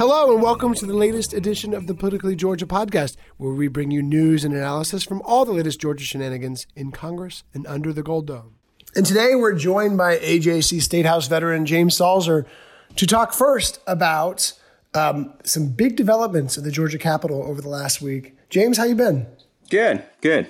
Hello, and welcome to the latest edition of the Politically Georgia podcast, where we bring you news and analysis from all the latest Georgia shenanigans in Congress and under the Gold Dome. And today we're joined by AJC State House veteran James Salzer to talk first about um, some big developments at the Georgia Capitol over the last week. James, how you been? Good, good.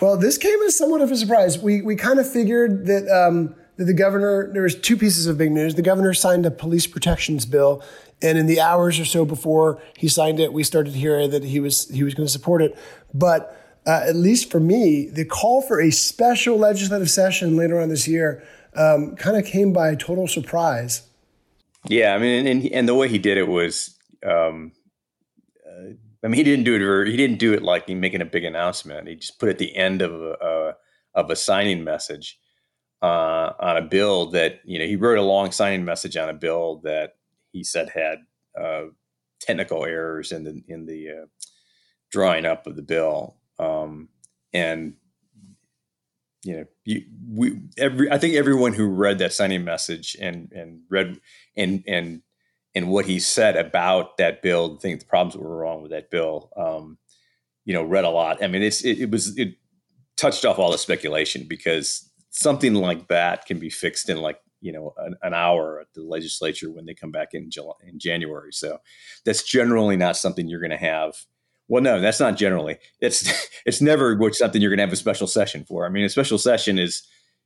Well, this came as somewhat of a surprise. We we kind of figured that. Um, that the governor, there was two pieces of big news. The governor signed a police protections bill and in the hours or so before he signed it, we started to hear that he was he was going to support it. But uh, at least for me, the call for a special legislative session later on this year um, kind of came by total surprise. Yeah, I mean, and, and the way he did it was, um, uh, I mean, he didn't do it. Or he didn't do it like making a big announcement. He just put at the end of a, uh, of a signing message uh, on a bill that you know he wrote a long signing message on a bill that he said had uh, technical errors in the in the uh, drawing up of the bill, um, and you know, you, we every I think everyone who read that signing message and and read and and and what he said about that bill, I think the problems were wrong with that bill, um, you know, read a lot. I mean, it's it, it was it touched off all the speculation because something like that can be fixed in like you know an, an, hour at the legislature when they come back in July, in January. So that's generally not something you're going to have. Well, no, that's not generally. It's it's never something you're going to have a special session for. I mean, a special session is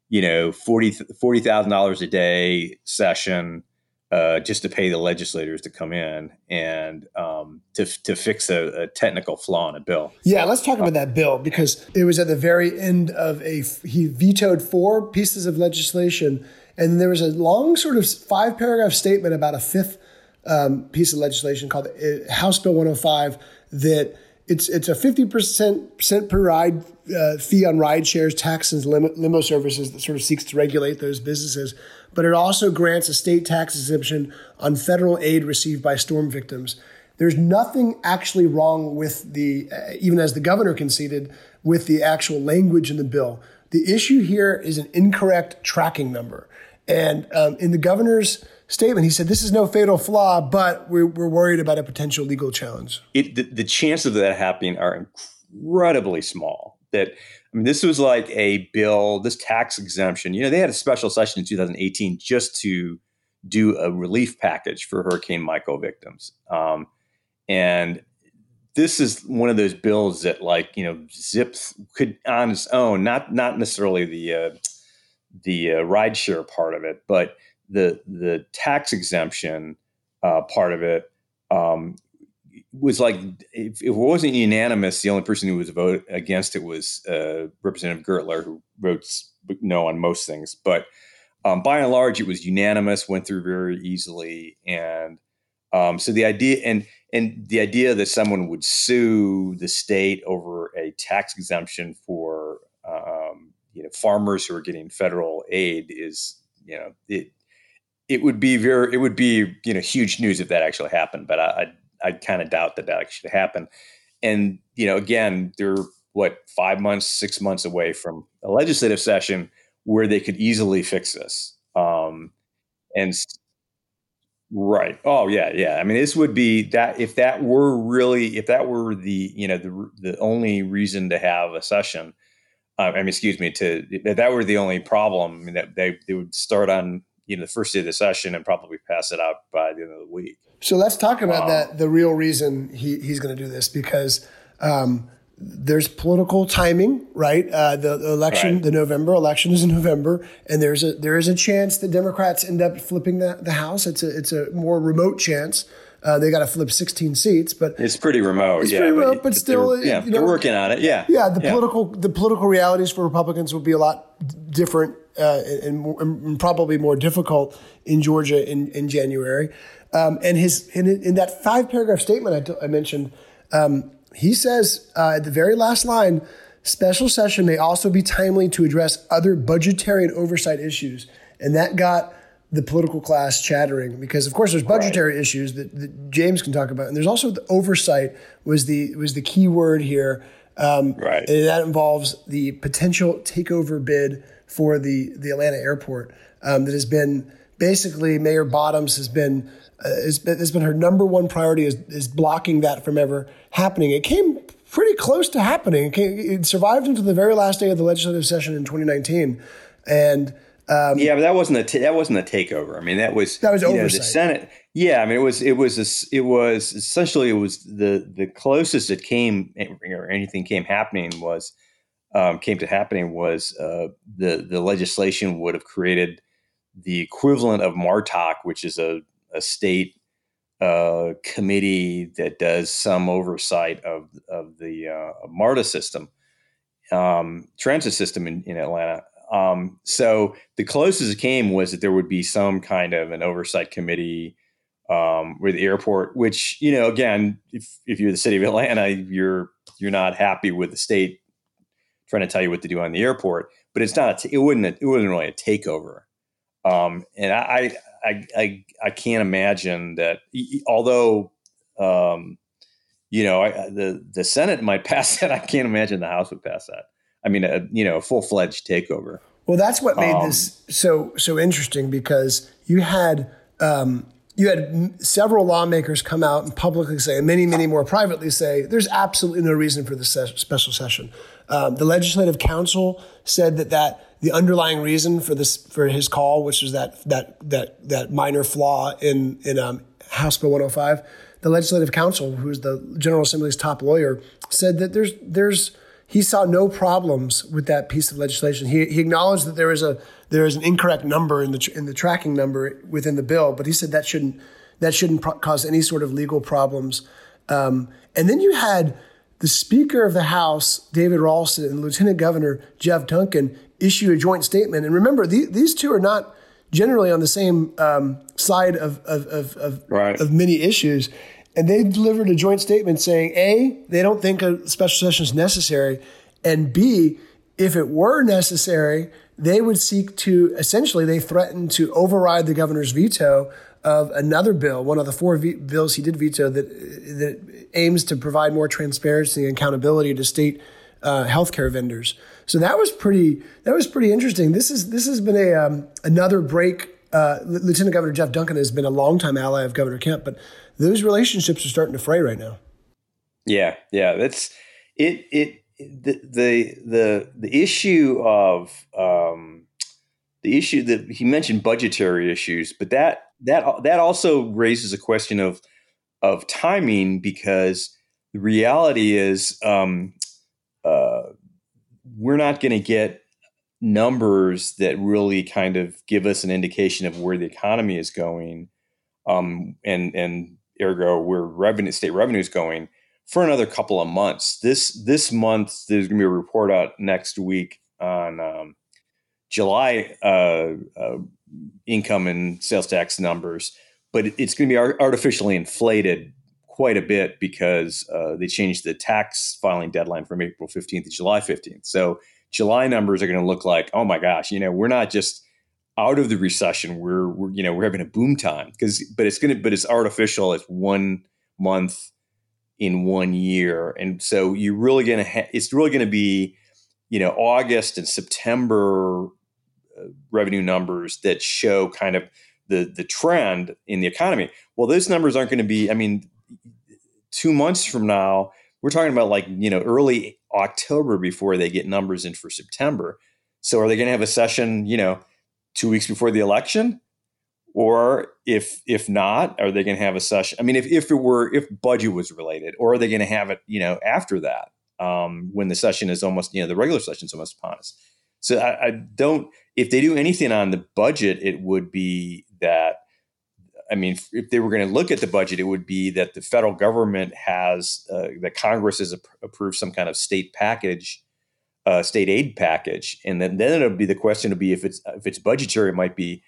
you know forty forty thousand dollars a day session. Uh, just to pay the legislators to come in and um, to, to fix a, a, technical flaw in a bill. Yeah, let's talk about that bill because it was at the very end of a he vetoed four pieces of legislation and there was a long, sort of five paragraph statement about a fifth um, piece of legislation called uh, House Bill 105 that it's it's a 50% cent per ride uh, fee on ride shares, taxes, limo, limo services that sort of seeks to regulate those businesses. But it also grants a state tax exemption on federal aid received by storm victims. There's nothing actually wrong with the, uh, even as the governor conceded, with the actual language in the bill. The issue here is an incorrect tracking number. And um, in the governor's statement, he said, This is no fatal flaw, but we're, we're worried about a potential legal challenge. It, the, the chances of that happening are incredibly small. That I mean, this was like a bill, this tax exemption. You know, they had a special session in 2018 just to do a relief package for Hurricane Michael victims. Um, and this is one of those bills that, like, you know, zips could on its own, not not necessarily the uh, the uh, rideshare part of it, but the the tax exemption uh, part of it um, was like if, if, it wasn't unanimous, the only person who was vote against it was uh, Representative Gertler, who wrote no on most things. But um, by and large, it was unanimous, went through very easily, and um, so the idea and and the idea that someone would sue the state over a tax exemption for um, you know farmers who are getting federal aid is you know it it would be very it would be you know huge news if that actually happened but i i, kind of doubt that that actually happened and you know again they're what five months six months away from a legislative session where they could easily fix this. Um and right. Oh yeah yeah. I mean this would be that if that were really if that were the you know the the only reason to have a session uh, I mean, excuse me, to if that were the only problem, I mean, that they, they would start on you know the first day of the session and probably pass it out by the end of the week. So let's talk about um, that. The real reason he, he's going to do this because um, there's political timing, right? Uh, the, the, election, right. the November election is in November, and there's a there is a chance that Democrats end up flipping the, the House. It's a it's a more remote chance. Uh, they got to flip 16 seats, but it's pretty remote. It's yeah, pretty remote, but, but still, yeah, you know, they're working on it. Yeah, yeah. The yeah. political the political realities for Republicans will be a lot different uh, and, and, probably more difficult in Georgia in, in January. Um, and his in, in, that five paragraph statement I, t- I mentioned, um, he says uh, at the very last line, special session may also be timely to address other budgetary and oversight issues, and that got the political class chattering because of course there's budgetary right. issues that, that, James can talk about and there's also the oversight was the was the key word here um, right and that involves the potential takeover bid for the the Atlanta airport um, that has been basically Mayor Bottoms has been uh, has, been, has been her number one priority is, is blocking that from ever happening. It came pretty close to happening. It, came, it survived until the very last day of the legislative session in 2019, and um, yeah, but that wasn't a t- that wasn't a takeover. I mean, that was that was oversight. Know, the Senate. Yeah, I mean, it was it was a, it was essentially it was the the closest it came or anything came happening was um, came to happening was uh, the the legislation would have created the equivalent of MARTOC, which is a, a state uh, committee that does some oversight of of the uh, MARTA system, um, transit system in, in Atlanta. Um, so the closest it came was that there would be some kind of an oversight committee um, with the airport. Which you know, again, if if you're the city of Atlanta, you're you're not happy with the state trying to tell you what to do on the airport. But it's not. It wouldn't. It wasn't really a takeover. Um, and I, I, I, I can't imagine that. Although, um, you know, I, the the Senate might pass that. I can't imagine the House would pass that. I mean, a, you know, a full fledged takeover. Well, that's what made um, this so so interesting because you had um, you had several lawmakers come out and publicly say, and many, many more privately say, there's absolutely no reason for this special session. Um, the Legislative Counsel said that that the underlying reason for this for his call, which was that that that that minor flaw in in um, House Bill 105, the Legislative Counsel, who is the General Assembly's top lawyer, said that there's there's he saw no problems with that piece of legislation. He, he acknowledged that there is a there is an incorrect number in the in the tracking number within the bill, but he said that shouldn't that shouldn't pro- cause any sort of legal problems. Um, and then you had the Speaker of the House, David Ralston, and Lieutenant Governor Jeff Duncan issue a joint statement. And remember, the, these two are not generally on the same um, side of of, of, of, right. of many issues. And they delivered a joint statement saying, A, they don't think a special session is necessary. And B, if it were necessary, they would seek to essentially, they threatened to override the governor's veto of another bill, one of the four v- bills he did veto that, that aims to provide more transparency and accountability to state uh, healthcare vendors. So that was pretty. That was pretty interesting. This is this has been a um, another break. Uh, Lieutenant Governor Jeff Duncan has been a longtime ally of Governor Kemp, but those relationships are starting to fray right now. Yeah, yeah, that's it. It the the the, the issue of um, the issue that he mentioned budgetary issues, but that that that also raises a question of of timing because the reality is um, uh, we're not going to get numbers that really kind of give us an indication of where the economy is going, um, and and ergo where revenue state revenue is going for another couple of months. This this month there's going to be a report out next week on um, July uh, uh, income and sales tax numbers, but it's going to be artificially inflated quite a bit because uh, they changed the tax filing deadline from April 15th to July 15th. So July numbers are going to look like, oh my gosh, you know, we're not just out of the recession. We're, we're you know, we're having a boom time because, but it's going to, but it's artificial. It's one month in one year. And so you're really going to, ha- it's really going to be, you know, August and September uh, revenue numbers that show kind of the, the trend in the economy. Well, those numbers aren't going to be, I mean, two months from now, we're talking about like you know early October before they get numbers in for September. So are they going to have a session, you know, two weeks before the election? Or if if not, are they going to have a session? I mean, if, if it were if budget was related, or are they going to have it, you know, after that um, when the session is almost, you know, the regular session is almost upon us. So I, I don't. If they do anything on the budget, it would be that I mean, if they were going to look at the budget, it would be that the federal government has, uh, that Congress has approved some kind of state package, uh, state aid package, and then then it'll be the question to be if it's if it's budgetary, it might be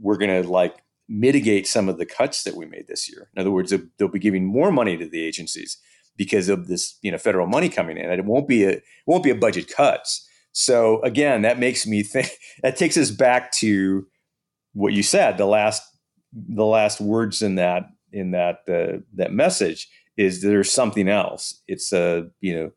we're going to like mitigate some of the cuts that we made this year. In other words, they'll be giving more money to the agencies because of this, you know, federal money coming in, it won't be a it won't be a budget cuts. So again, that makes me think that takes us back to what you said. The last the last words in that in that uh, that message is there's something else. It's a you know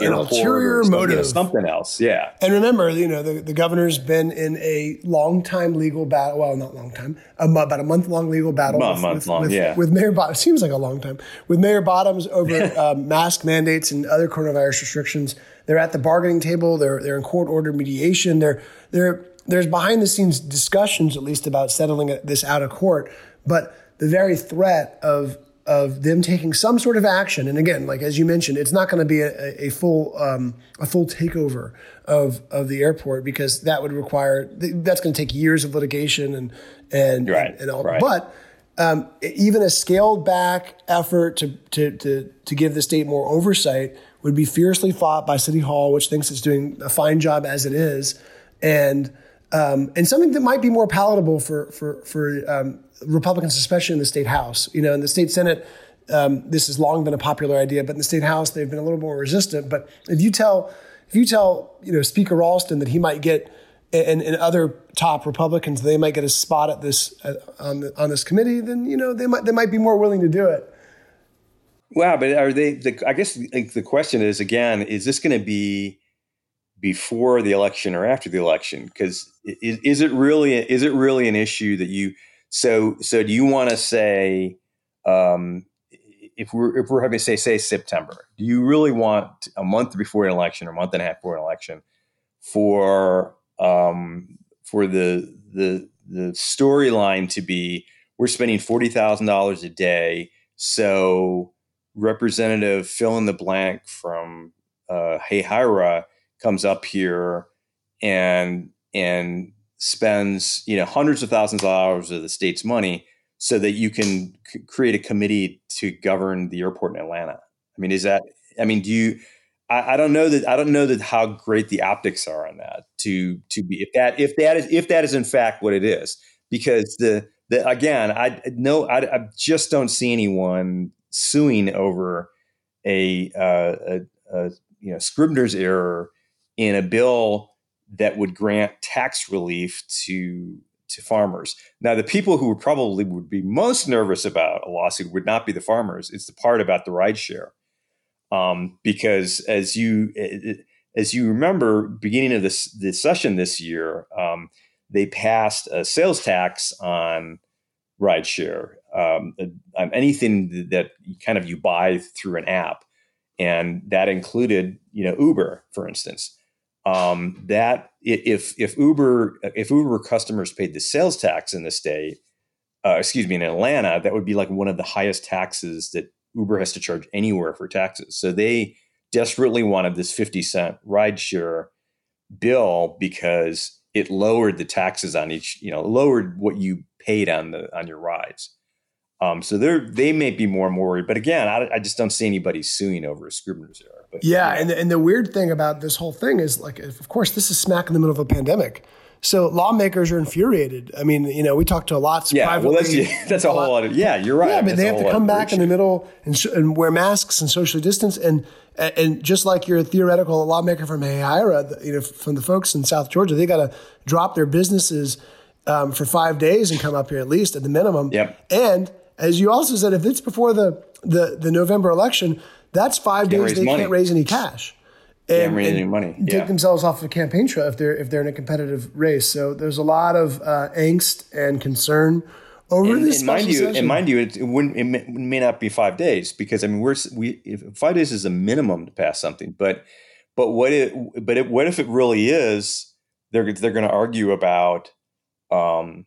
an ulterior motive, something else. Yeah. And remember, you know, the, the governor's been in a long time legal battle. Well, not long time, about a month long legal battle. A month with, long, with, yeah. With Mayor Bottoms, seems like a long time. With Mayor Bottoms over um, mask mandates and other coronavirus restrictions. They're at the bargaining table. They're they're in court ordered mediation. They're they're there's behind the scenes discussions, at least, about settling this out of court. But the very threat of of them taking some sort of action, and again, like as you mentioned, it's not going to be a, a full um, a full takeover of of the airport because that would require that's going to take years of litigation and and right, and, and all. Right. But um, even a scaled back effort to, to to to give the state more oversight would be fiercely fought by City Hall, which thinks it's doing a fine job as it is, and um, and something that might be more palatable for for for um, Republicans, especially in the state House. You know, in the state Senate, um, this has long been a popular idea, but in the state House, they've been a little more resistant. But if you tell if you tell you know Speaker Ralston that he might get and, and other top Republicans they might get a spot at this uh, on the, on this committee, then you know they might they might be more willing to do it. Wow, but are they? The, I guess like, the question is again: Is this going to be before the election or after the election? Because is, is, it really is it really an issue that you so so do you want to say um, if we're if we're having to say say September, do you really want a month before an election or a month and a half before an election for um, for the the the storyline to be we're spending forty thousand dollars a day, so Representative fill in the blank from uh, Hahira comes up here and and spends you know hundreds of thousands of dollars of the state's money so that you can c- create a committee to govern the airport in Atlanta. I mean, is that? I mean, do you? I, I don't know that. I don't know that how great the optics are on that. To to be if that if that is if that is in fact what it is, because the the again, I no, I, I just don't see anyone suing over a, uh, a, a you know scrivener's error in a bill that would grant tax relief to to farmers. Now, the people who would probably would be most nervous about a lawsuit would not be the farmers. It's the part about the ride share, um, because as you as you remember, beginning of this this session this year, um, they passed a sales tax on ride share um, on anything that kind of you buy through an app, and that included you know Uber, for instance um, that if if Uber if Uber customers paid the sales tax in the state, uh, excuse me, in Atlanta, that would be like one of the highest taxes that Uber has to charge anywhere for taxes. So they desperately wanted this fifty cent rideshare bill because it lowered the taxes on each, you know, lowered what you paid on the on your rides. Um, so they're they may be more and more worried, but again, I, I just don't see anybody suing over a scrivener's error. But, yeah, yeah, and the, and the weird thing about this whole thing is like, of course, this is smack in the middle of a pandemic. So lawmakers are infuriated. I mean, you know, we talk to lots yeah, privately. Well, that's, that's a whole lot of yeah. You're right. Yeah, but that's they have to come back in the middle and, sh- and wear masks and socially distance and and just like your theoretical lawmaker from Hahira, you know, from the folks in South Georgia, they got to drop their businesses um, for five days and come up here at least at the minimum. Yep. And as you also said, if it's before the the, the November election, that's 5 can't days they money. can't raise any cash. Can't raise any money. Take themselves off the campaign trail if they're if they're in a competitive race. So there's a lot of uh, angst and concern over and, this and mind you, session? and mind you, it, it wouldn't it may, it may not be five days because I mean we're we if five days is a minimum to pass something, but but what it but it, what if it really is? They're they're going to argue about, um,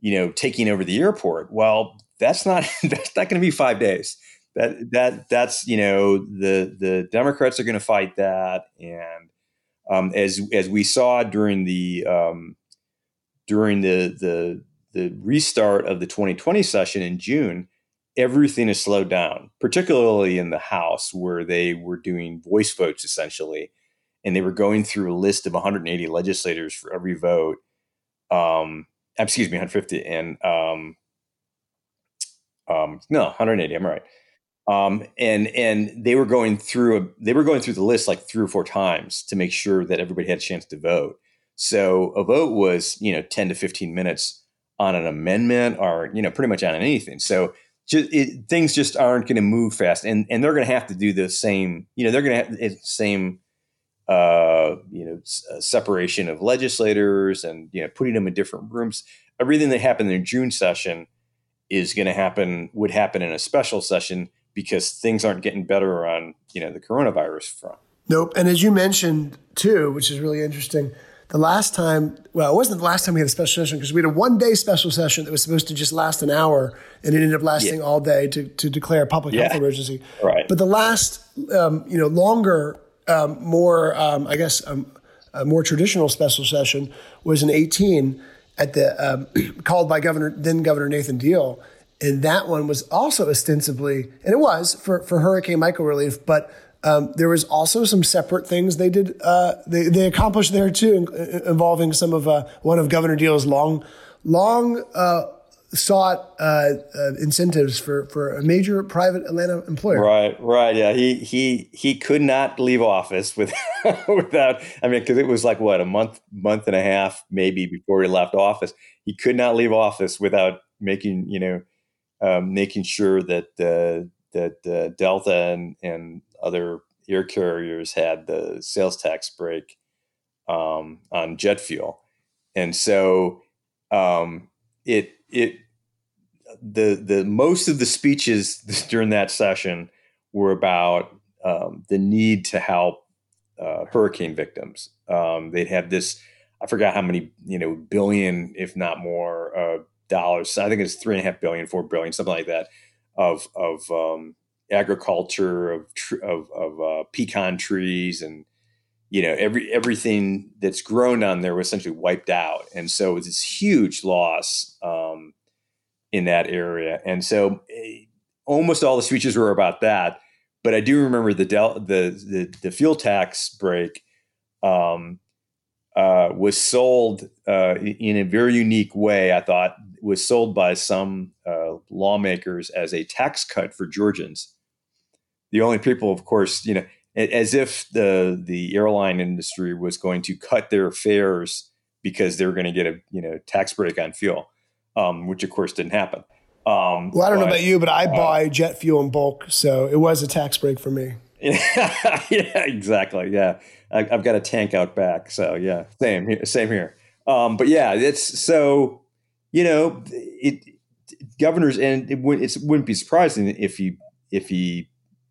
you know, taking over the airport. Well, that's not that's not going to be five days. That that that's you know the the Democrats are going to fight that, and um, as as we saw during the um, during the the the restart of the 2020 session in June, everything is slowed down, particularly in the House where they were doing voice votes essentially, and they were going through a list of 180 legislators for every vote. Um, excuse me, 150 and um, um, no 180. I'm right. Um, and and they were going through a, they were going through the list like three or four times to make sure that everybody had a chance to vote. So a vote was you know 10 to 15 minutes on an amendment or you know pretty much on anything. So just, it, things just aren't going to move fast, and and they're going to have to do the same. You know they're going to have the same uh, you know uh, separation of legislators and you know putting them in different rooms. Everything that happened in the June session is going to happen would happen in a special session because things aren't getting better on you know the coronavirus front. Nope. And as you mentioned too, which is really interesting, the last time, well, it wasn't the last time we had a special session because we had a one day special session that was supposed to just last an hour and it ended up lasting Yeah. all day to, to declare a public health emergency. Right. But the last, um, you know, longer, um, more, um, I guess, um, a more traditional special session was in 18 at the, um, called by Governor, then Governor Nathan Deal. And that one was also ostensibly, and it was for, for Hurricane Michael relief, but um, there was also some separate things they did. Uh, they they accomplished there too, in- involving some of uh, one of Governor Deal's long, long uh, sought uh, uh, incentives for for a major private Atlanta employer. Right, right, yeah. He he he could not leave office with without. I mean, because it was like what a month, month and a half maybe before he left office. He could not leave office without making you know um, making sure that uh, that uh, Delta and and other air carriers had the sales tax break um, on jet fuel, and so um, it it the the most of the speeches during that session were about um, the need to help uh, hurricane victims. Um, they'd have this, I forgot how many, you know, billion, if not more, uh, dollars. I think it's three and a half billion, four billion, something like that, of of um, agriculture, of tr- of, of uh, pecan trees, and you know, every everything that's grown on there was essentially wiped out, and so it was this huge loss. Um, in that area. And so eh, almost all the speeches were about that. But I do remember the del- the, the the fuel tax break um, uh, was sold uh, in a very unique way. I thought was sold by some uh, lawmakers as a tax cut for Georgians. The only people, of course, you know, as if the the airline industry was going to cut their fares because they were going to get a you know tax break on fuel um, which of course didn't happen. Um, Well, I don't know about you, but I buy jet fuel in bulk, so it was a tax break for me. yeah, exactly. Yeah, I, I've got a tank out back, so yeah, same here. Same here. Um, but yeah, it's so you know it. Governors and it wouldn't, it wouldn't be surprising if he if he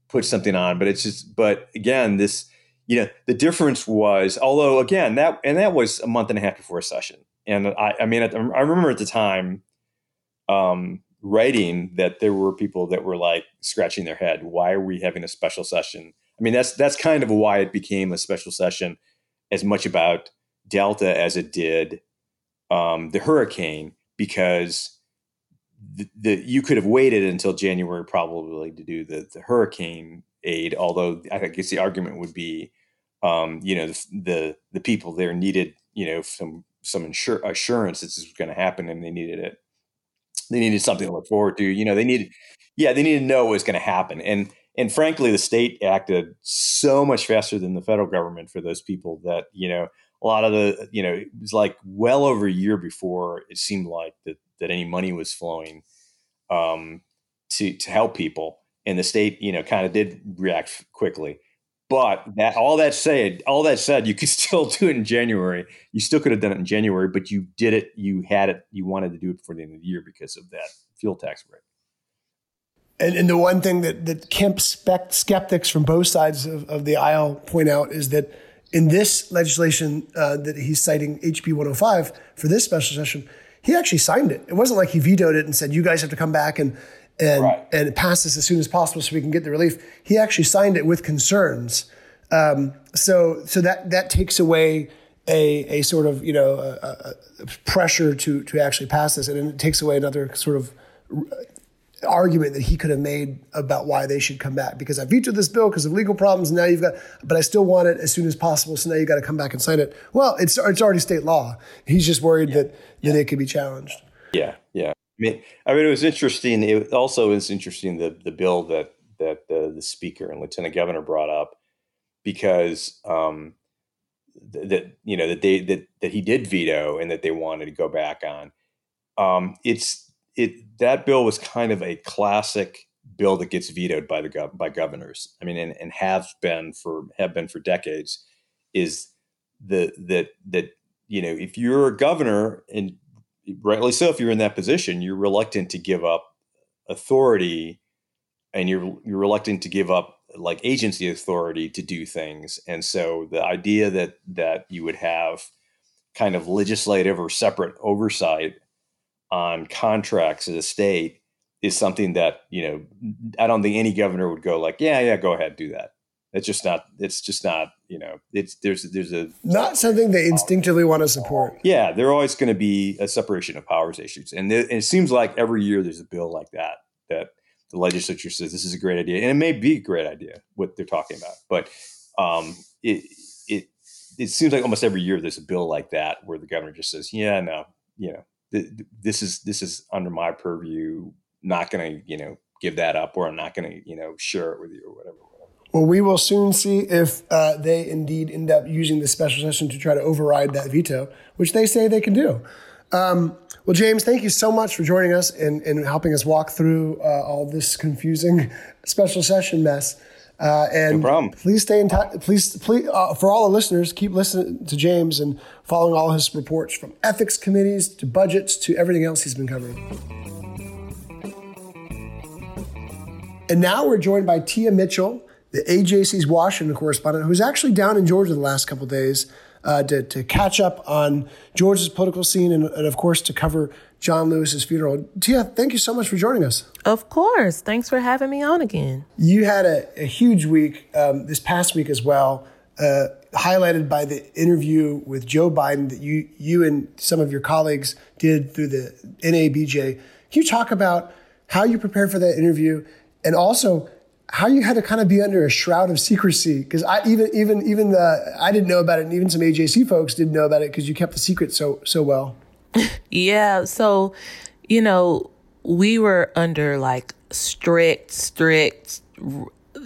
put something on, but it's just. But again, this you know the difference was although again that and that was a month and a half before a session, and I I mean the- I remember at the time. Um, writing that there were people that were like scratching their head why are we having a special session i mean that's that's kind of why it became a special session as much about delta as it did um, the hurricane because the, the you could have waited until january probably to do the, the hurricane aid although i guess the argument would be um, you know the, the the people there needed you know some some insur- assurance this is going to happen and they needed it they needed something to look forward to. You know, they needed, yeah, they needed to know what was going to happen. And and frankly, the state acted so much faster than the federal government for those people that you know a lot of the you know it was like well over a year before it seemed like that that any money was flowing um, to to help people, and the state you know kind of did react quickly. But that all that said, all that said, you could still do it in January. You still could have done it in January, but you did it. You had it. You wanted to do it before the end of the year because of that fuel tax break. And, and the one thing that, that Kemp spec- skeptics from both sides of, of the aisle point out is that in this legislation uh, that he's citing, HB 105, for this special session, he actually signed it. It wasn't like he vetoed it and said, you guys have to come back and, and, right. and pass this as soon as possible so we can get the relief. He actually signed it with concerns. Um, so, so that, that takes away a, a sort of, you know, a, a pressure to, to actually pass this. And it takes away another sort of argument that he could have made about why they should come back because I vetoed this bill because of legal problems. And now you've got, but I still want it as soon as possible. So now you got to come back and sign it. Well, it's it's already state law. He's just worried yeah. that that it could be challenged. Yeah, yeah. I mean, I mean, it was interesting. It also is interesting the the bill that that the, the speaker and lieutenant governor brought up because um, th- that you know that they that that he did veto and that they wanted to go back on. Um, it's it that bill was kind of a classic bill that gets vetoed by the gov- by governors. I mean, and, and have been for have been for decades. Is the that that you know if you're a governor and rightly so if you're in that position you're reluctant to give up authority and you're you're reluctant to give up like agency authority to do things and so the idea that that you would have kind of legislative or separate oversight on contracts as a state is something that you know I don't think any governor would go like, yeah, yeah, go ahead, do that. It's just not. It's just not. You know, it's there's there's a not something they instinctively want to support. Yeah, there always going to be a separation of powers issues, and, and it seems like every year there's a bill like that that the legislature says this is a great idea, and it may be a great idea what they're talking about, but um, it it it seems like almost every year there's a bill like that where the governor just says, yeah, no, you know, this is this is under my purview. Not going to you know give that up, or I'm not going to you know share it with you or whatever. Well, we will soon see if uh, they indeed end up using the special session to try to override that veto, which they say they can do. Um, well, James, thank you so much for joining us and, and helping us walk through uh, all this confusing special session mess. Uh, and no please stay in touch. Please, please, uh, for all the listeners, keep listening to James and following all his reports from ethics committees to budgets to everything else he's been covering. And now we're joined by Tia Mitchell, the AJC's Washington correspondent, who's actually down in Georgia the last couple days uh, to, to catch up on Georgia's political scene and, and, of course, to cover John Lewis's funeral. Tia, thank you so much for joining us. Of course. Thanks for having me on again. You had a, a huge week um, this past week as well, uh, highlighted by the interview with Joe Biden that you, you and some of your colleagues did through the NABJ. Can you talk about how you prepared for that interview and also how you had to kind of be under a shroud of secrecy because I even even even the I didn't know about it and even some AJC folks didn't know about it because you kept the secret so so well. yeah, so you know we were under like strict strict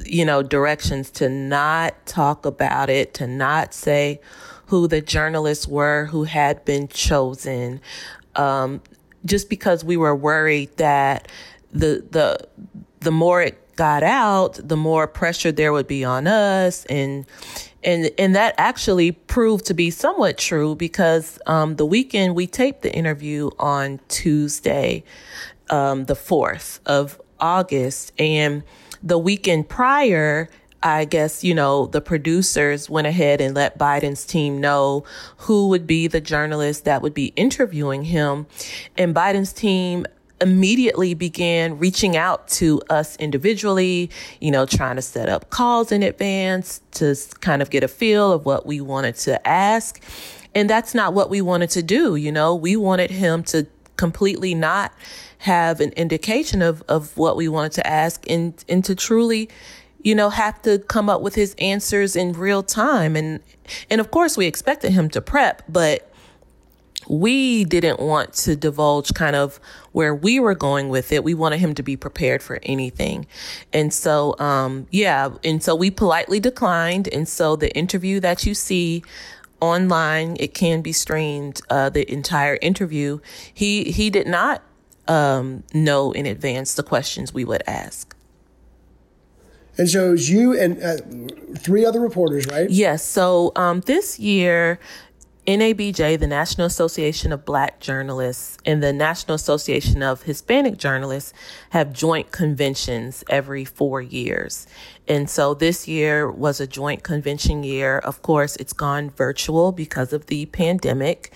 you know directions to not talk about it to not say who the journalists were who had been chosen um, just because we were worried that the the the more it got out, the more pressure there would be on us. And, and, and that actually proved to be somewhat true because, um, the weekend we taped the interview on Tuesday, um, the 4th of August. And the weekend prior, I guess, you know, the producers went ahead and let Biden's team know who would be the journalist that would be interviewing him. And Biden's team immediately began reaching out to us individually, you know, trying to set up calls in advance to kind of get a feel of what we wanted to ask. And that's not what we wanted to do. You know, we wanted him to completely not have an indication of, of what we wanted to ask and, and to truly, you know, have to come up with his answers in real time. And, and of course we expected him to prep, but we didn't want to divulge kind of where we were going with it. We wanted him to be prepared for anything. And so, um, yeah. And so we politely declined. And so the interview that you see online, it can be streamed, uh, the entire interview. He, he did not, um, know in advance the questions we would ask. And so it was you and uh, three other reporters, right? Yes. So um, this year, NABJ, the National Association of Black Journalists, and the National Association of Hispanic Journalists have joint conventions every four years. And so this year was a joint convention year. Of course, it's gone virtual because of the pandemic.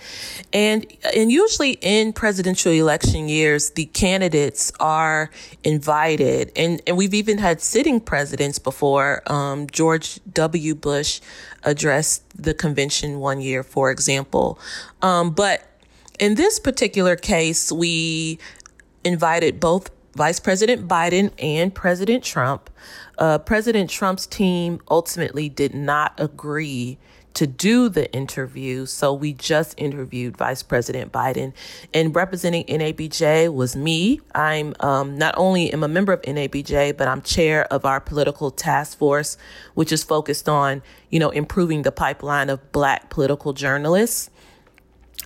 And, and usually in presidential election years, the candidates are invited. And, and we've even had sitting presidents before. Um, George W. Bush addressed the convention one year, for example. Um, but in this particular case, we invited both Vice President Biden and President Trump. Uh, President Trump's team ultimately did not agree to do the interview. So we just interviewed Vice President Biden and representing NABJ was me. I'm um, not only am a member of NABJ, but I'm chair of our political task force, which is focused on, you know, improving the pipeline of black political journalists.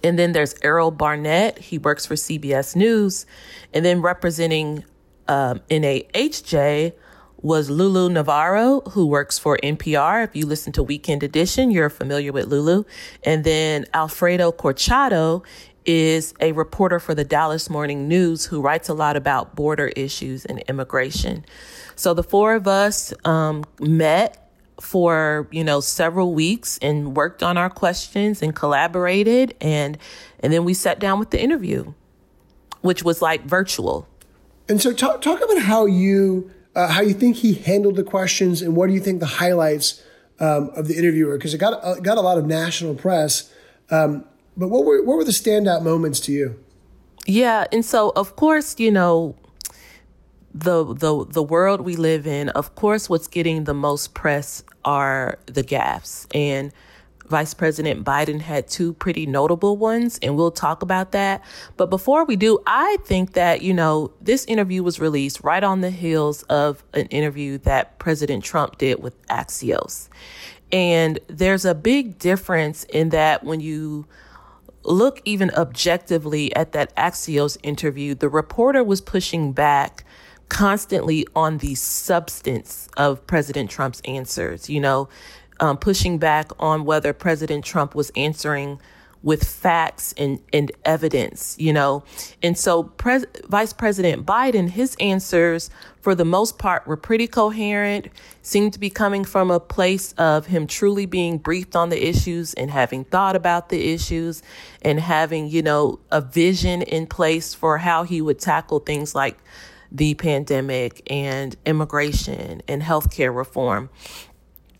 And then there's Errol Barnett. He works for CBS News. And then representing um, NAHJ was Lulu Navarro, who works for NPR. If you listen to Weekend Edition, you're familiar with Lulu. And then Alfredo Corchado is a reporter for the Dallas Morning News who writes a lot about border issues and immigration. So the four of us um, met for you know several weeks and worked on our questions and collaborated and and then we sat down with the interview which was like virtual. And so talk, talk about how you uh, how you think he handled the questions and what do you think the highlights um, of the interviewer because it got uh, got a lot of national press um, but what were what were the standout moments to you? Yeah and so of course you know the the the world we live in of course what's getting the most press are the gaffes and Vice President Biden had two pretty notable ones, and we'll talk about that. But before we do, I think that, you know, this interview was released right on the heels of an interview that President Trump did with Axios. And there's a big difference in that when you look even objectively at that Axios interview, the reporter was pushing back constantly on the substance of President Trump's answers. You know, um, pushing back on whether President Trump was answering with facts and, and evidence, you know. And so Pres- Vice President Biden, his answers for the most part were pretty coherent, seemed to be coming from a place of him truly being briefed on the issues and having thought about the issues and having, you know, a vision in place for how he would tackle things like the pandemic and immigration and healthcare reform.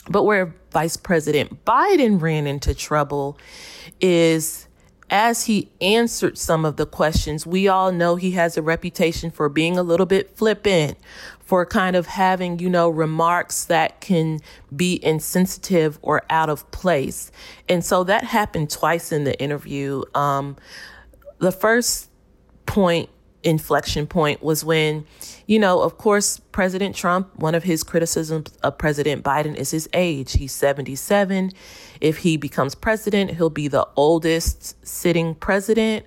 But where Vice President Biden ran into trouble is as he answered some of the questions, we all know he has a reputation for being a little bit flippant, for kind of having, you know, remarks that can be insensitive or out of place. And so that happened twice in the interview. Um, the first point inflection point was when, you know, of course, President Trump, one of his criticisms of President Biden is his age. He's 77. If he becomes president, he'll be the oldest sitting president.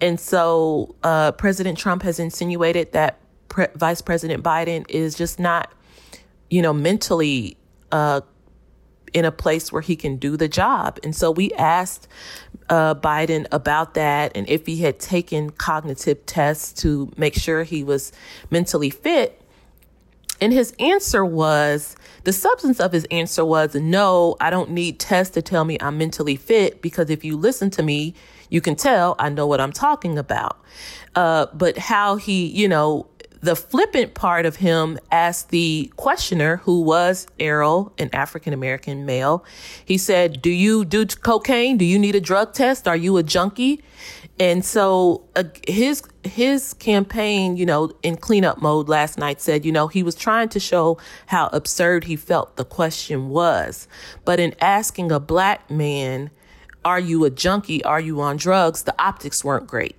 And so uh, President Trump has insinuated that Pre- Vice President Biden is just not, you know, mentally uh, in a place where he can do the job. And so we asked uh, Biden about that and if he had taken cognitive tests to make sure he was mentally fit. And his answer was the substance of his answer was no, I don't need tests to tell me I'm mentally fit because if you listen to me, you can tell I know what I'm talking about. Uh, but how he, you know, the flippant part of him asked the questioner, who was Errol, an African American male, he said, Do you do cocaine? Do you need a drug test? Are you a junkie? And so uh, his his campaign, you know, in cleanup mode last night said, you know, he was trying to show how absurd he felt the question was. But in asking a black man, are you a junkie? Are you on drugs? The optics weren't great.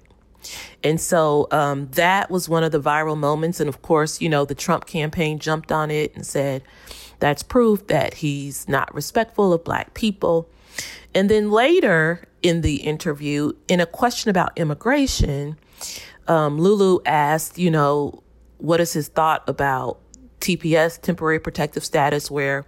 And so um, that was one of the viral moments. And of course, you know, the Trump campaign jumped on it and said, that's proof that he's not respectful of black people. And then later in the interview, in a question about immigration, um, Lulu asked, you know, what is his thought about TPS, temporary protective status, where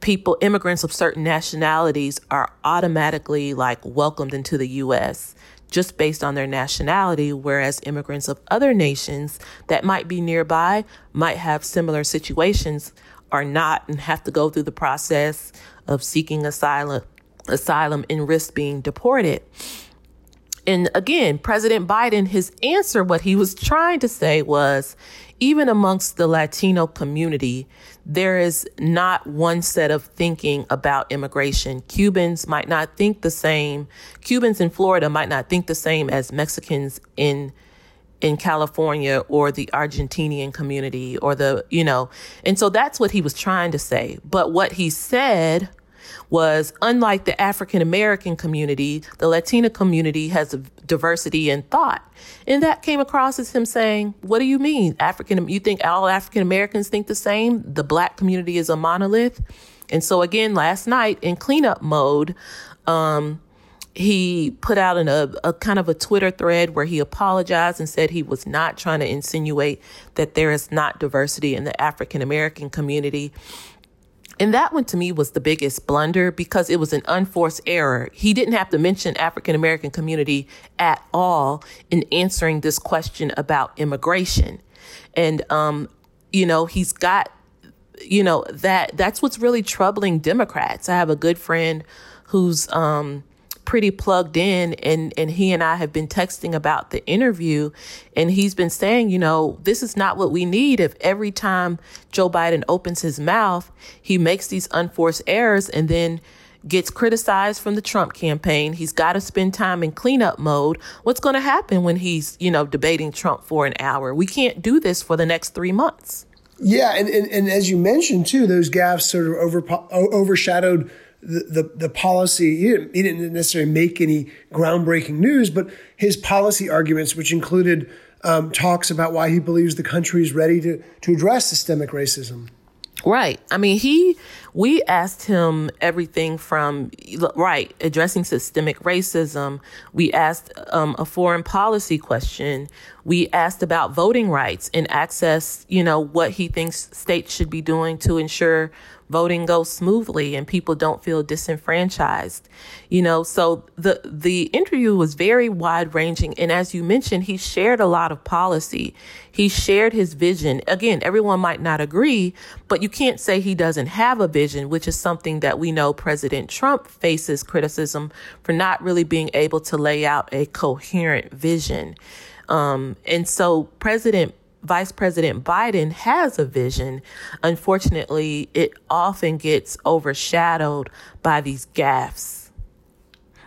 people, immigrants of certain nationalities, are automatically like welcomed into the U.S. just based on their nationality, whereas immigrants of other nations that might be nearby might have similar situations are not and have to go through the process of seeking asylum asylum and risk being deported. And again, President Biden, his answer, what he was trying to say was even amongst the Latino community, there is not one set of thinking about immigration. Cubans might not think the same. Cubans in Florida might not think the same as Mexicans in in California or the Argentinian community or the, you know, and so that's what he was trying to say. But what he said was unlike the African American community, the Latina community has a diversity in thought. And that came across as him saying, What do you mean? African, you think all African Americans think the same? The black community is a monolith? And so again, last night in cleanup mode, um, he put out an, a, a kind of a Twitter thread where he apologized and said he was not trying to insinuate that there is not diversity in the African American community. And that one to me was the biggest blunder because it was an unforced error. He didn't have to mention African American community at all in answering this question about immigration. And, um, you know, he's got, you know, that, that's what's really troubling Democrats. I have a good friend who's, um, pretty plugged in and and he and I have been texting about the interview and he's been saying, you know, this is not what we need if every time Joe Biden opens his mouth, he makes these unforced errors and then gets criticized from the Trump campaign. He's got to spend time in cleanup mode. What's going to happen when he's, you know, debating Trump for an hour? We can't do this for the next 3 months. Yeah, and, and, and as you mentioned too, those gaffes sort of over, overshadowed the, the, the policy, he didn't, he didn't, necessarily make any groundbreaking news, but his policy arguments, which included um, talks about why he believes the country is ready to, to address systemic racism. Right. I mean, he, we asked him everything from, right, addressing systemic racism. We asked um, a foreign policy question. We asked about voting rights and access, you know, what he thinks states should be doing to ensure voting goes smoothly and people don't feel disenfranchised. You know, so the the interview was very wide ranging and as you mentioned, he shared a lot of policy. He shared his vision. Again, everyone might not agree, but you can't say he doesn't have a vision, which is something that we know President Trump faces criticism for not really being able to lay out a coherent vision. Um, and so President Vice President Biden has a vision. Unfortunately, it often gets overshadowed by these gaffes.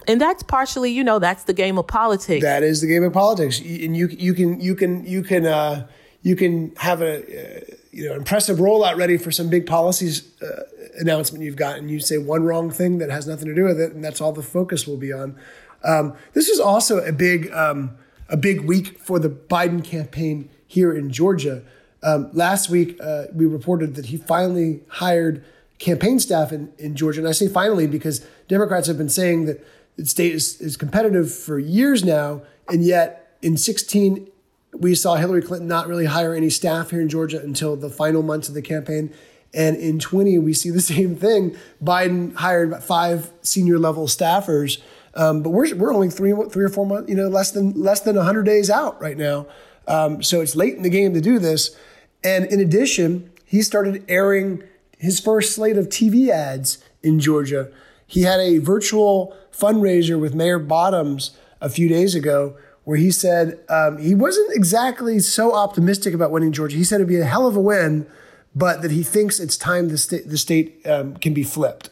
And that's partially, you know, that's the game of politics. That is the game of politics. And you you can you can you can uh, you can have a uh, you know impressive rollout ready for some big policies uh, announcement you've got, and you say one wrong thing that has nothing to do with it, and that's all the focus will be on. Um, this is also a big um, a big week for the Biden campaign here in Georgia. Um, last week, uh, we reported that he finally hired campaign staff in, in Georgia. And I say finally because Democrats have been saying that the state is, is competitive for years now. And yet in 16, we saw Hillary Clinton not really hire any staff here in Georgia until the final months of the campaign. And in 20, we see the same thing. Biden hired five senior level staffers. Um, but we're, we're only three, three or four months, you know, less than, less than 100 days out right now. Um, so it's late in the game to do this. And in addition, he started airing his first slate of TV ads in Georgia. He had a virtual fundraiser with Mayor Bottoms a few days ago where he said um, he wasn't exactly so optimistic about winning Georgia. He said it'd be a hell of a win, but that he thinks it's time the state the state um, can be flipped.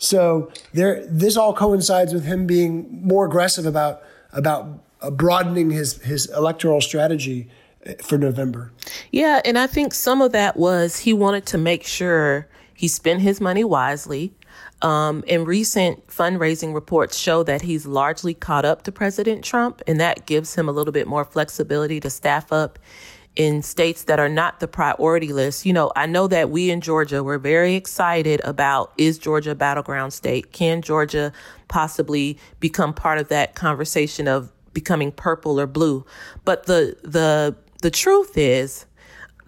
So there, this all coincides with him being more aggressive about about uh, broadening his his electoral strategy uh, for November. Yeah, and I think some of that was he wanted to make sure he spent his money wisely. Um, and recent fundraising reports show that he's largely caught up to President Trump, and that gives him a little bit more flexibility to staff up in states that are not the priority list. You know, I know that we in Georgia, we're very excited about is Georgia a battleground state? Can Georgia possibly become part of that conversation of becoming purple or blue. But the the the truth is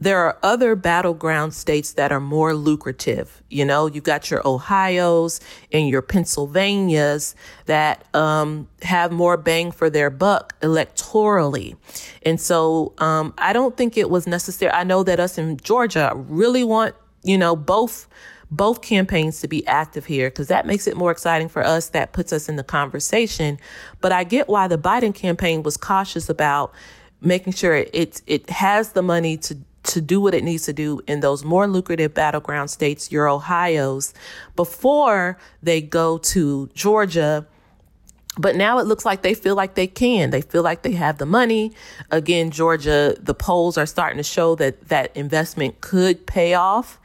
there are other battleground states that are more lucrative. You know, you've got your Ohio's and your Pennsylvanias that um, have more bang for their buck electorally. And so um, I don't think it was necessary. I know that us in Georgia really want, you know, both both campaigns to be active here because that makes it more exciting for us. That puts us in the conversation. But I get why the Biden campaign was cautious about making sure it it has the money to to do what it needs to do in those more lucrative battleground states, your Ohio's, before they go to Georgia. But now it looks like they feel like they can. They feel like they have the money. Again, Georgia, the polls are starting to show that that investment could pay off.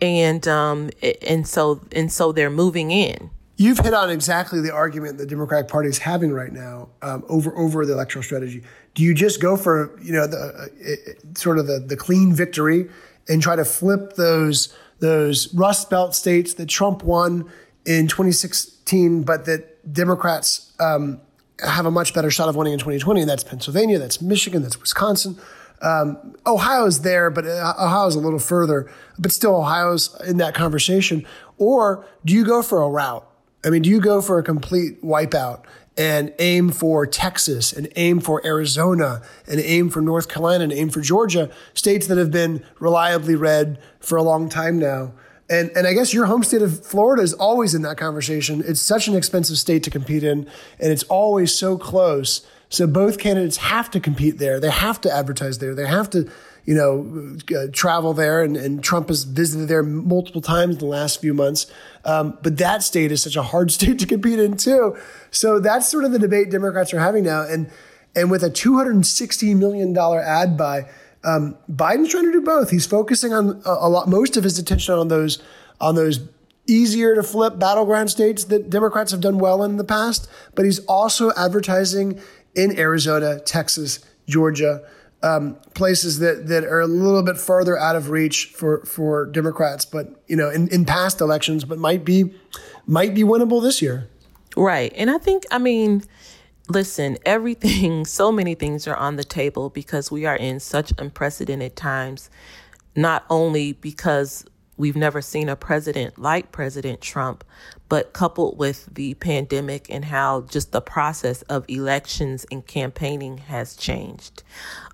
And um and so and so they're moving in. You've hit on exactly the argument the Democratic Party is having right now um, over over the electoral strategy. Do you just go for you know the uh, sort of the, the clean victory and try to flip those those Rust Belt states that Trump won in 2016, but that Democrats um, have a much better shot of winning in 2020? And that's Pennsylvania, that's Michigan, that's Wisconsin. Um, Ohio's there, but uh, Ohio's a little further, but still Ohio's in that conversation. Or do you go for a route? I mean, do you go for a complete wipeout and aim for Texas and aim for Arizona and aim for North Carolina and aim for Georgia, states that have been reliably red for a long time now? And, and I guess your home state of Florida is always in that conversation. It's such an expensive state to compete in, and it's always so close. So both candidates have to compete there. They have to advertise there. They have to you know, uh, travel there, and, and, Trump has visited there multiple times in the last few months. Um, but that state is such a hard state to compete in too. So that's sort of the debate Democrats are having now, and and with a two hundred and sixty million dollar ad buy, um, Biden's trying to do both. He's focusing on a, a lot, most of his attention on those on those easier to flip battleground states that Democrats have done well in the past, but he's also advertising in Arizona, Texas, Georgia, um, places that that are a little bit further out of reach for for Democrats, but you know, in, in past elections, but might be might be winnable this year. Right, and I think I mean. Listen, everything, so many things are on the table because we are in such unprecedented times, not only because we've never seen a president like President Trump, but coupled with the pandemic and how just the process of elections and campaigning has changed.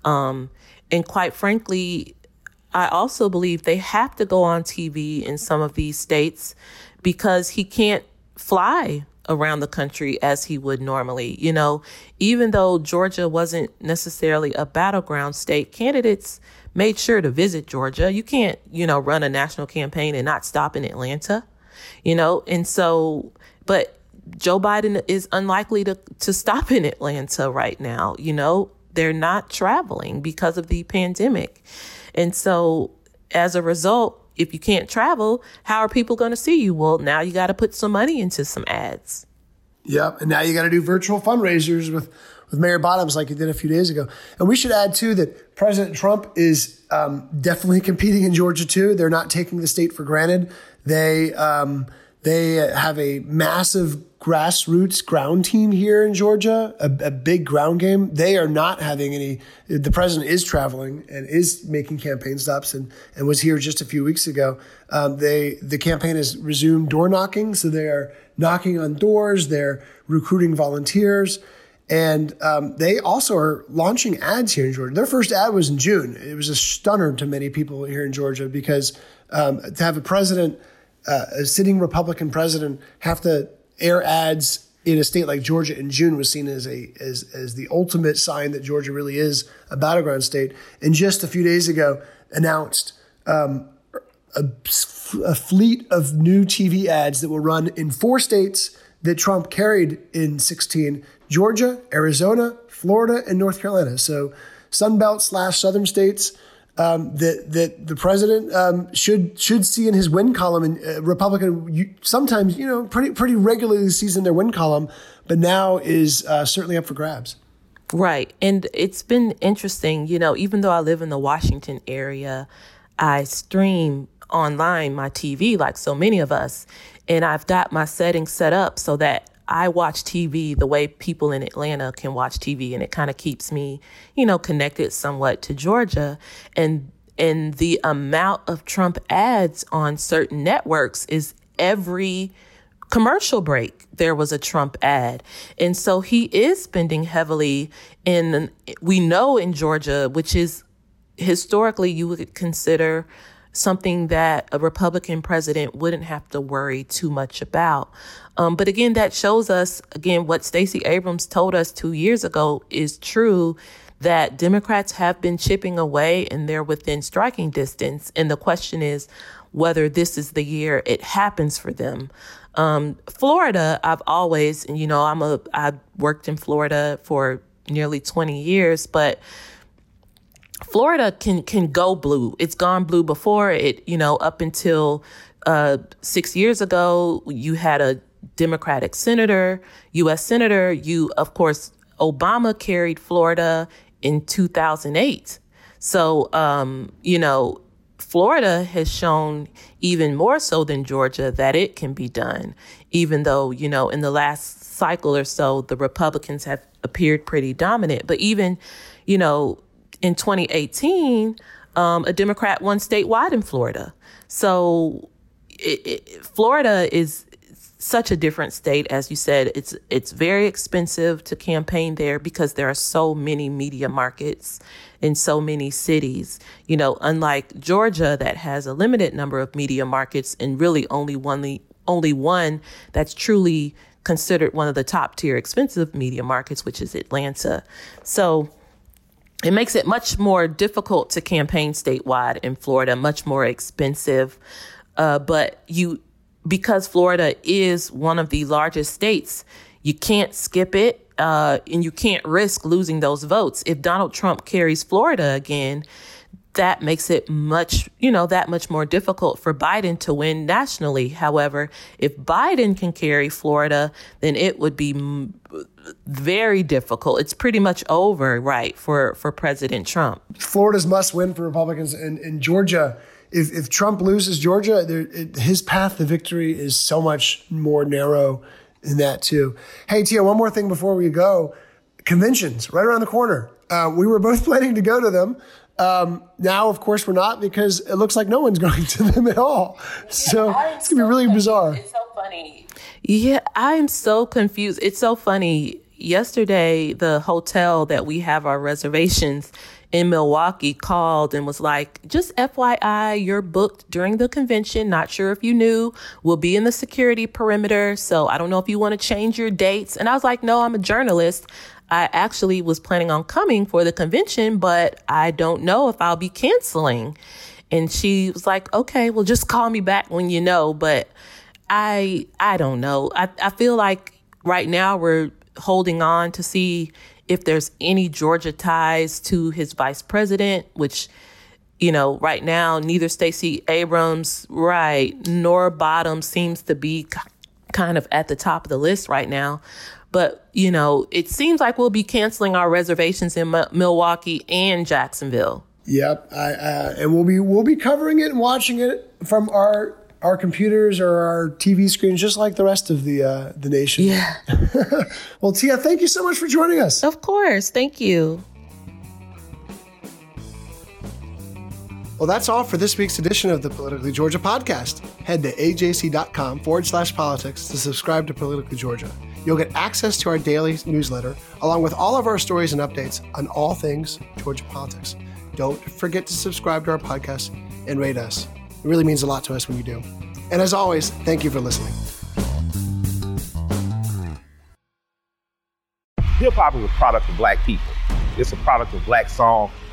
Um, and quite frankly, I also believe they have to go on TV in some of these states because he can't fly around the country as he would normally. You know, even though Georgia wasn't necessarily a battleground state, candidates made sure to visit Georgia. You can't, you know, run a national campaign and not stop in Atlanta you know, and so, but Joe Biden is unlikely to, to stop in Atlanta right now. You know, they're not traveling because of the pandemic. And so as a result, if you can't travel, how are people going to see you? Well, now you got to put some money into some ads. Yep. And now you got to do virtual fundraisers with, with Mayor Bottoms like he did a few days ago. And we should add, too, that President Trump is um, definitely competing in Georgia, too. They're not taking the state for granted. They um, they have a massive grassroots ground team here in Georgia, a, a, big ground game. They are not having any. The president is traveling and is making campaign stops, and and was here just a few weeks ago. Um, they the campaign has resumed door knocking, so they are knocking on doors. They're recruiting volunteers. And um, they also are launching ads here in Georgia. Their first ad was in June. It was a stunner to many people here in Georgia because um, to have a president uh, a sitting Republican president have to air ads in a state like Georgia in June was seen as a as as the ultimate sign that Georgia really is a battleground state. And just a few days ago, announced um, a, a fleet of new TV ads that will run in four states that Trump carried in 16: Georgia, Arizona, Florida, and North Carolina. So Sunbelt slash Southern states um, that that the president um, should should see in his win column. And uh, Republican you, sometimes you know pretty pretty regularly sees in their win column, but now is uh, certainly up for grabs. Right, and it's been interesting. You know, even though I live in the Washington area, I stream online my TV like so many of us, and I've got my settings set up so that I watch TV the way people in Atlanta can watch TV, and it kind of keeps me, you know, connected somewhat to Georgia. And and the amount of Trump ads on certain networks is every commercial break there was a Trump ad. And so he is spending heavily in we know in Georgia, which is historically you would consider something that a Republican president wouldn't have to worry too much about. Um, but again, that shows us again what Stacey Abrams told us two years ago is true that Democrats have been chipping away and they're within striking distance. And the question is whether this is the year it happens for them. Um, Florida, I've always, you know, I'm a, I worked in Florida for nearly 20 years, but Florida can can go blue. It's gone blue before. It you know up until uh, six years ago, you had a Democratic senator, U.S. senator. You of course Obama carried Florida in 2008. So um, you know Florida has shown even more so than Georgia that it can be done, even though, you know, in the last cycle or so, the Republicans have appeared pretty dominant. But even, you know, in 2018, um, a Democrat won statewide in Florida. So it, it, Florida is such a different state, as you said. It's it's very expensive to campaign there because there are so many media markets in so many cities. You know, unlike Georgia that has a limited number of media markets and really only one only one that's truly considered one of the top tier expensive media markets, which is Atlanta. So it makes it much more difficult to campaign statewide in Florida, much more expensive. Uh, but you, because Florida is one of the largest states, you can't skip it, uh, and you can't risk losing those votes. If Donald Trump carries Florida again, that makes it much, you know, that much more difficult for Biden to win nationally. However, if Biden can carry Florida, then it would be very difficult. It's pretty much over, right, for, for President Trump. Florida's must win for Republicans. And in Georgia, if, if Trump loses Georgia, there, it, his path to victory is so much more narrow in that, too. Hey, Tia, one more thing before we go. Conventions right around the corner. Uh, we were both planning to go to them. Um, now, of course, we're not because it looks like no one's going to them at all. So it's gonna be really bizarre. Funny. Yeah, I'm so confused. It's so funny. Yesterday, the hotel that we have our reservations in Milwaukee called and was like, just FYI, you're booked during the convention. Not sure if you knew. We'll be in the security perimeter. So I don't know if you want to change your dates. And I was like, no, I'm a journalist. I actually was planning on coming for the convention, but I don't know if I'll be canceling. And she was like, okay, well, just call me back when you know. But I, I don't know. I, I feel like right now we're holding on to see if there's any Georgia ties to his vice president, which, you know, right now, neither Stacey Abrams, right, nor Bottom seems to be kind of at the top of the list right now. But, you know, it seems like we'll be canceling our reservations in M- Milwaukee and Jacksonville. Yep, I, uh, and we'll be we'll be covering it and watching it from our our computers or our TV screens, just like the rest of the uh, the nation. Yeah. well, Tia, thank you so much for joining us. Of course, thank you. Well, that's all for this week's edition of the Politically Georgia podcast. Head to ajc.com forward slash politics to subscribe to Politically Georgia. You'll get access to our daily newsletter, along with all of our stories and updates on all things Georgia politics. Don't forget to subscribe to our podcast and rate us. It really means a lot to us when you do. And as always, thank you for listening. Hip hop is a product of black people. It's a product of black song